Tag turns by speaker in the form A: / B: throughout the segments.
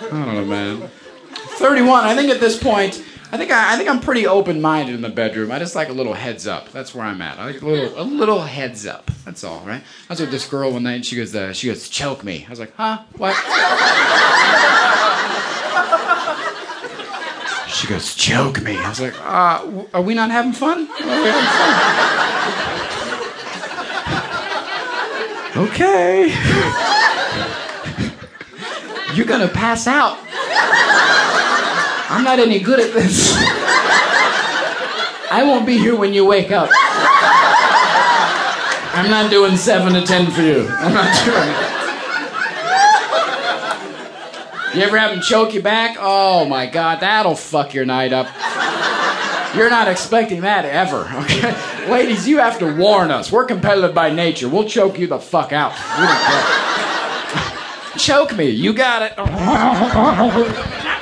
A: I don't know, man. 31. I think at this point, I think I, I think I'm pretty open-minded in the bedroom. I just like a little heads up. That's where I'm at. I like a little a little heads up. That's all, right? I was with this girl one night, and she goes, uh, she goes, choke me. I was like, huh? What? She goes, choke me. I was like, uh, are we not having fun? okay. You're gonna pass out. I'm not any good at this. I won't be here when you wake up. I'm not doing seven to ten for you. I'm not doing it. You ever have them choke you back? Oh my god, that'll fuck your night up. You're not expecting that ever, okay? Ladies, you have to warn us. We're competitive by nature. We'll choke you the fuck out. Don't choke me. You got it. Not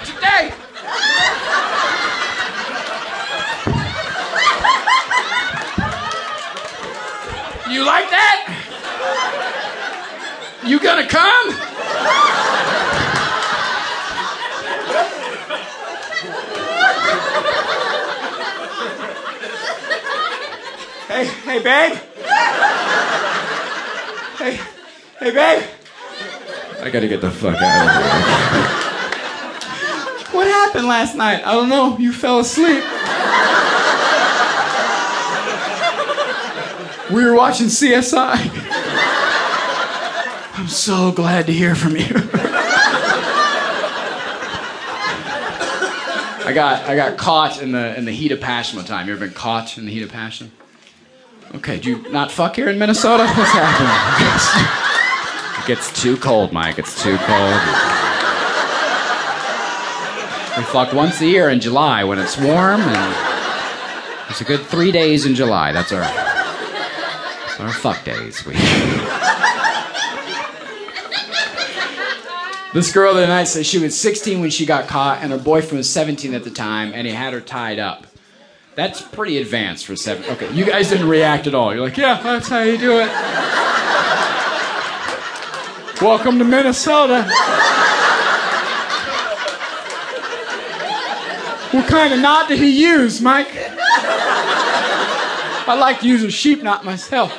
A: today. You like that? You gonna come? Hey, hey, babe. Hey, hey, babe. I gotta get the fuck out of here. what happened last night? I don't know. You fell asleep. We were watching CSI. I'm so glad to hear from you. I got I got caught in the in the heat of passion one time. You ever been caught in the heat of passion? Okay, do you not fuck here in Minnesota? What's happening? Gets too cold, Mike. It's too cold. We fuck once a year in July when it's warm, and it's a good three days in July. That's our that's our fuck days. We. This girl the night said she was 16 when she got caught, and her boyfriend was 17 at the time, and he had her tied up. That's pretty advanced for seven. Okay, you guys didn't react at all. You're like, yeah, that's how you do it. Welcome to Minnesota. What kind of knot did he use, Mike? I like to use a sheep knot myself.